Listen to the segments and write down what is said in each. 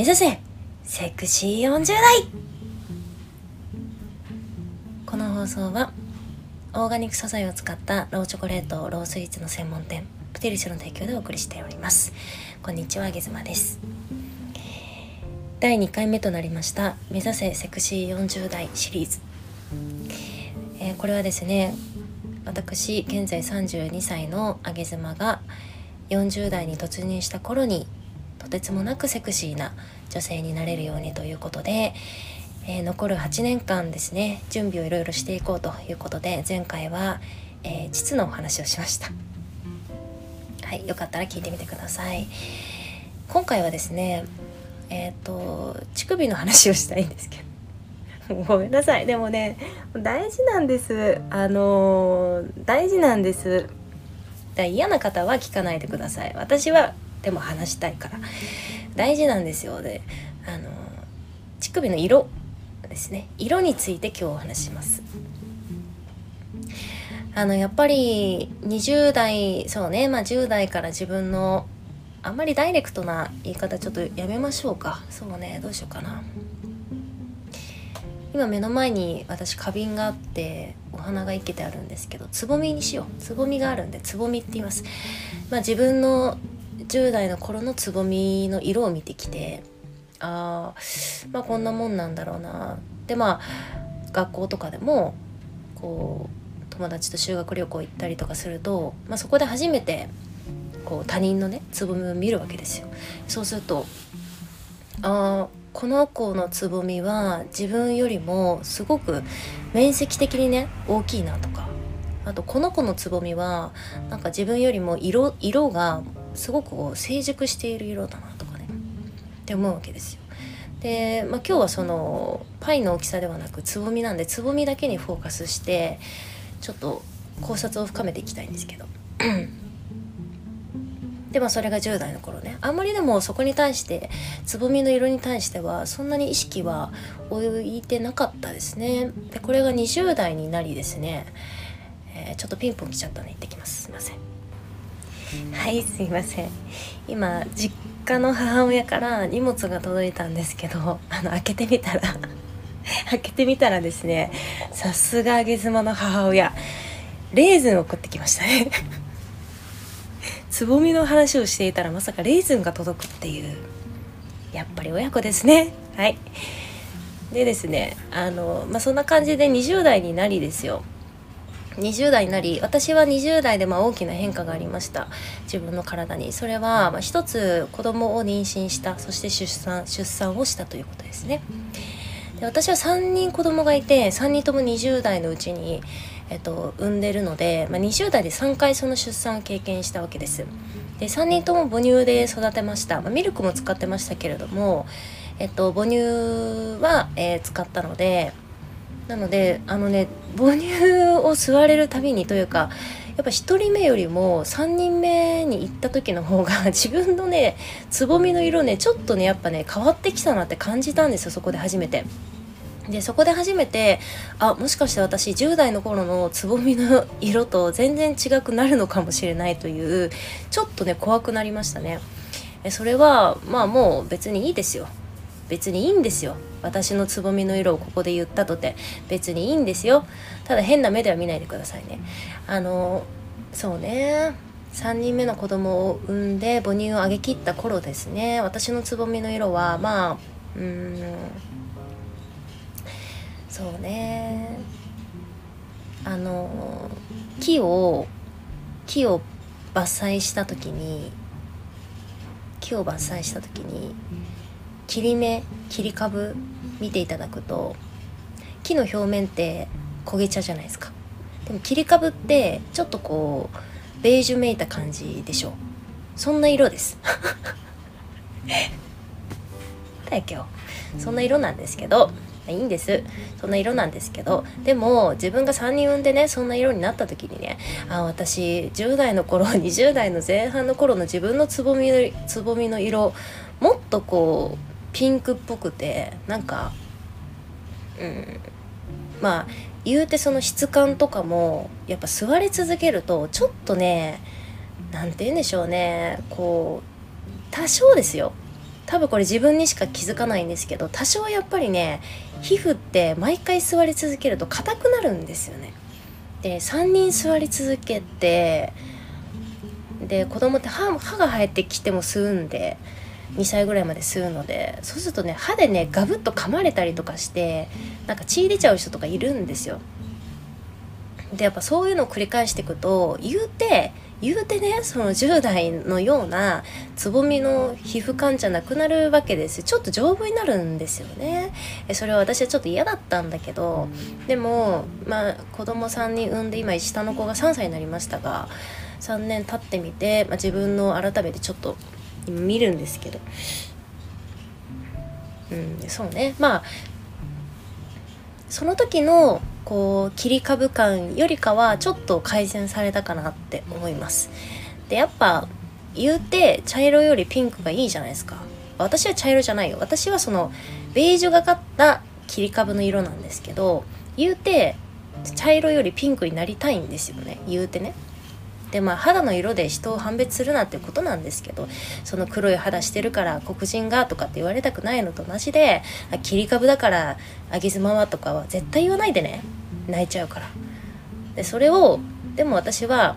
目指せセクシー40代。この放送はオーガニック素材を使ったローチョコレートロースイーツの専門店プティリシュの提供でお送りしております。こんにちはゲズマです。第2回目となりました目指せセクシー40代シリーズ、えー、これはですね私現在32歳のあげ妻が40代に突入した頃にとてつもなくセクシーな女性になれるようにということで、えー、残る8年間ですね準備をいろいろしていこうということで前回は、えー、膣のお話をしました。はいよかったら聞いてみてください。今回はですねえっ、ー、と乳首の話をしたいんですけど。ごめんなさい。でもね大事なんです。あの大事なんです。だ嫌な方は聞かないでください。私はでも話したいから。大事なんですよ。であの乳首の色ですね。色について今日お話します。あのやっぱり20代そうね。まあ10代から自分のあんまりダイレクトな言い方ちょっとやめましょうか。そうね。どうしようかな。今目の前に私花瓶があってお花が生けてあるんですけどつぼみにしよう。つぼみがあるんでつぼみって言います。まあ自分の10代の頃のつぼみの色を見てきてあまあこんなもんなんだろうなでまあ学校とかでもこう友達と修学旅行行ったりとかすると、まあ、そこで初めてこう他人のねつぼみを見るわけですよ。そうするとあこの子のつぼみは自分よりもすごく面積的にね大きいなとかあとこの子のつぼみはなんか自分よりも色色がすごくこう成熟している色だなとかね。って思うわけですよ。で、まあ、今日はそのパイの大きさではなくつぼみなんでつぼみだけにフォーカスしてちょっと考察を深めていきたいんですけど。でもそれが10代の頃ね。あんまりでもそこに対してつぼみの色に対してはそんなに意識は置いてなかったですね。でこれが20代になりですね、えー、ちょっとピンポン来ちゃったんで行ってきます。すいません。はいすいません。今実家の母親から荷物が届いたんですけどあの開けてみたら 開けてみたらですねさすがあげ妻の母親レーズン送ってきましたね。つぼみの話をしていたらまさかレーズンが届くっていうやっぱり親子ですね。はい。でですねあのまあそんな感じで20代になりですよ。20代になり私は20代でまあ大きな変化がありました。自分の体に。それはま一つ子供を妊娠した。そして出産出産をしたということですね。で私は3人子供がいて3人とも20代のうちに、えっと、産んでるので、まあ、20代で3回その出産を経験したわけです。で3人とも母乳で育てました、まあ、ミルクも使ってましたけれども、えっと、母乳は、えー、使ったのでなのであのね母乳を吸われるたびにというかやっぱ1人目よりも3人目に行った時の方が 自分のねつぼみの色ねちょっとねやっぱね変わってきたなって感じたんですよそこで初めて。でそこで初めてあもしかして私10代の頃のつぼみの色と全然違くなるのかもしれないというちょっとね怖くなりましたね。それはまあもう別にいいですよ別にいいんですよ。私のつぼみの色をここで言ったとて別にいいんですよ。ただ変な目では見ないでくださいね。あのそうね。3人目の子供を産んで母乳をあげきった頃ですね。私のつぼみの色はまあうんそうね。あの木を木を伐採した時に木を伐採した時に切り目切り株見ていただくと木の表面って焦げ茶じゃないですか。でも切り株ってちょっとこうベージュめいた感じでしょ。うそんな色です。だよ今日。そんな色なんですけど。いいんです。そんな色なんですけど。でも自分が3人産んでねそんな色になった時にねあ私10代の頃20代の前半の頃の自分のつぼみのつぼみの色もっとこうピンクっぽくてなんかうんまあ言うてその質感とかもやっぱ座り続けるとちょっとね何て言うんでしょうねこう多少ですよ。多分これ自分にしか気づかないんですけど多少やっぱりね皮膚って毎回座り続けると硬くなるんですよね。で3人座り続けてで子供って歯歯が生えてきても吸うんで2歳ぐらいまで吸うのでそうするとね歯でねガブッと噛まれたりとかしてなんか血出ちゃう人とかいるんですよ。でやっぱそういうのを繰り返していくと言うて言うてねその10代のようなつぼみの皮膚感じゃなくなるわけですちょっと丈夫になるんですよね。それは私はちょっと嫌だったんだけどでもまあ子供3人産んで今下の子が3歳になりましたが3年経ってみて、まあ、自分の改めてちょっと今見るんですけど。うんそうね。まあその時のこう切り株感よりかはちょっと改善されたかなって思います。でやっぱ言うて茶色よりピンクがいいじゃないですか。私は茶色じゃないよ。私はそのベージュがかった切り株の色なんですけど言うて茶色よりピンクになりたいんですよね。言うてね。でまあ肌の色で人を判別するなっていうことなんですけどその黒い肌してるから黒人がとかって言われたくないのと同じで切り株だからあげ妻はとかは絶対言わないでね。泣いちゃうから。でそれをでも私は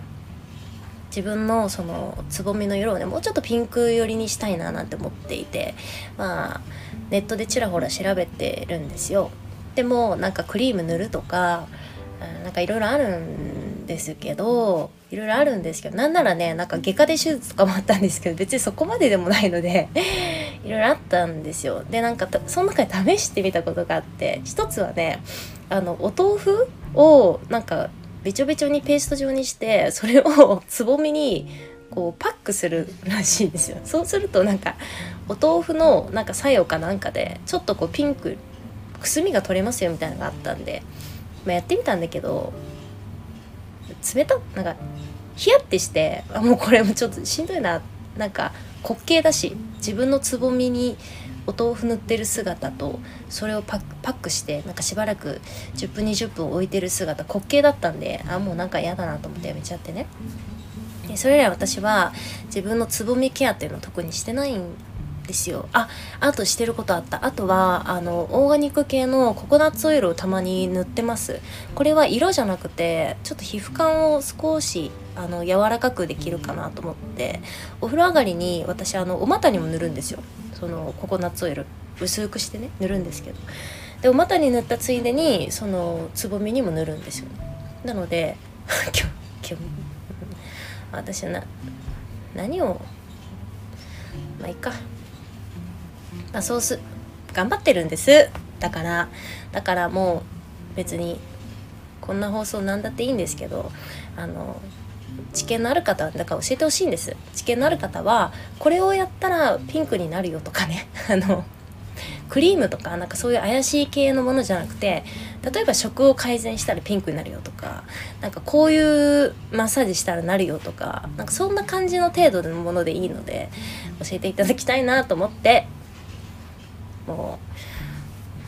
自分のそのつぼみの色をねもうちょっとピンク寄りにしたいななんて思っていてまあネットでちらほら調べてるんですよ。でもなんかクリーム塗るとかなんかいろいろあるんですけどいろいろあるんですけどなんならねなんか外科で手術とかもあったんですけど別にそこまででもないので いろいろあったんですよ。でなんかその中で試してみたことがあって一つはねあのお豆腐をなんかべちょべちょにペースト状にしてそれを つぼみにこうパックするらしいんですよ。そうするとなんかお豆腐のなんか作用かなんかでちょっとこうピンクくすみが取れますよみたいなのがあったんでまあ、やってみたんだけど冷たなんかヒヤってしてあもうこれもちょっとしんどいな。なんか滑稽だし自分のつぼみにお豆腐塗ってる姿とそれをパックしてなんかしばらく10分20分置いてる姿滑稽だったんであもうなんか嫌だなと思ってやめちゃってね。でそれ以来私は自分のつぼみケアっていうのを特にしてないんですよ。ああとしてることあった。あとはあのオーガニック系のココナッツオイルをたまに塗ってます。これは色じゃなくてちょっと皮膚感を少しあの柔らかくできるかなと思ってお風呂上がりに私あのお股にも塗るんですよ。そのココナッツオイル。薄くしてね塗るんですけど。でお股に塗ったついでにそのつぼみにも塗るんですよ。なので 今日今日私はな何をまあいいか。まあ、そうす頑張ってるんです。だからだからもう別にこんな放送なんだっていいんですけどあの知見のある方だから教えてほしいんです。知見のある方はこれをやったらピンクになるよとかね。あのクリームとかなんかそういう怪しい系のものじゃなくて例えば食を改善したらピンクになるよとかなんかこういうマッサージしたらなるよとかなんかそんな感じの程度のものでいいので教えていただきたいなと思っても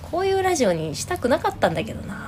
うこういうラジオにしたくなかったんだけどな。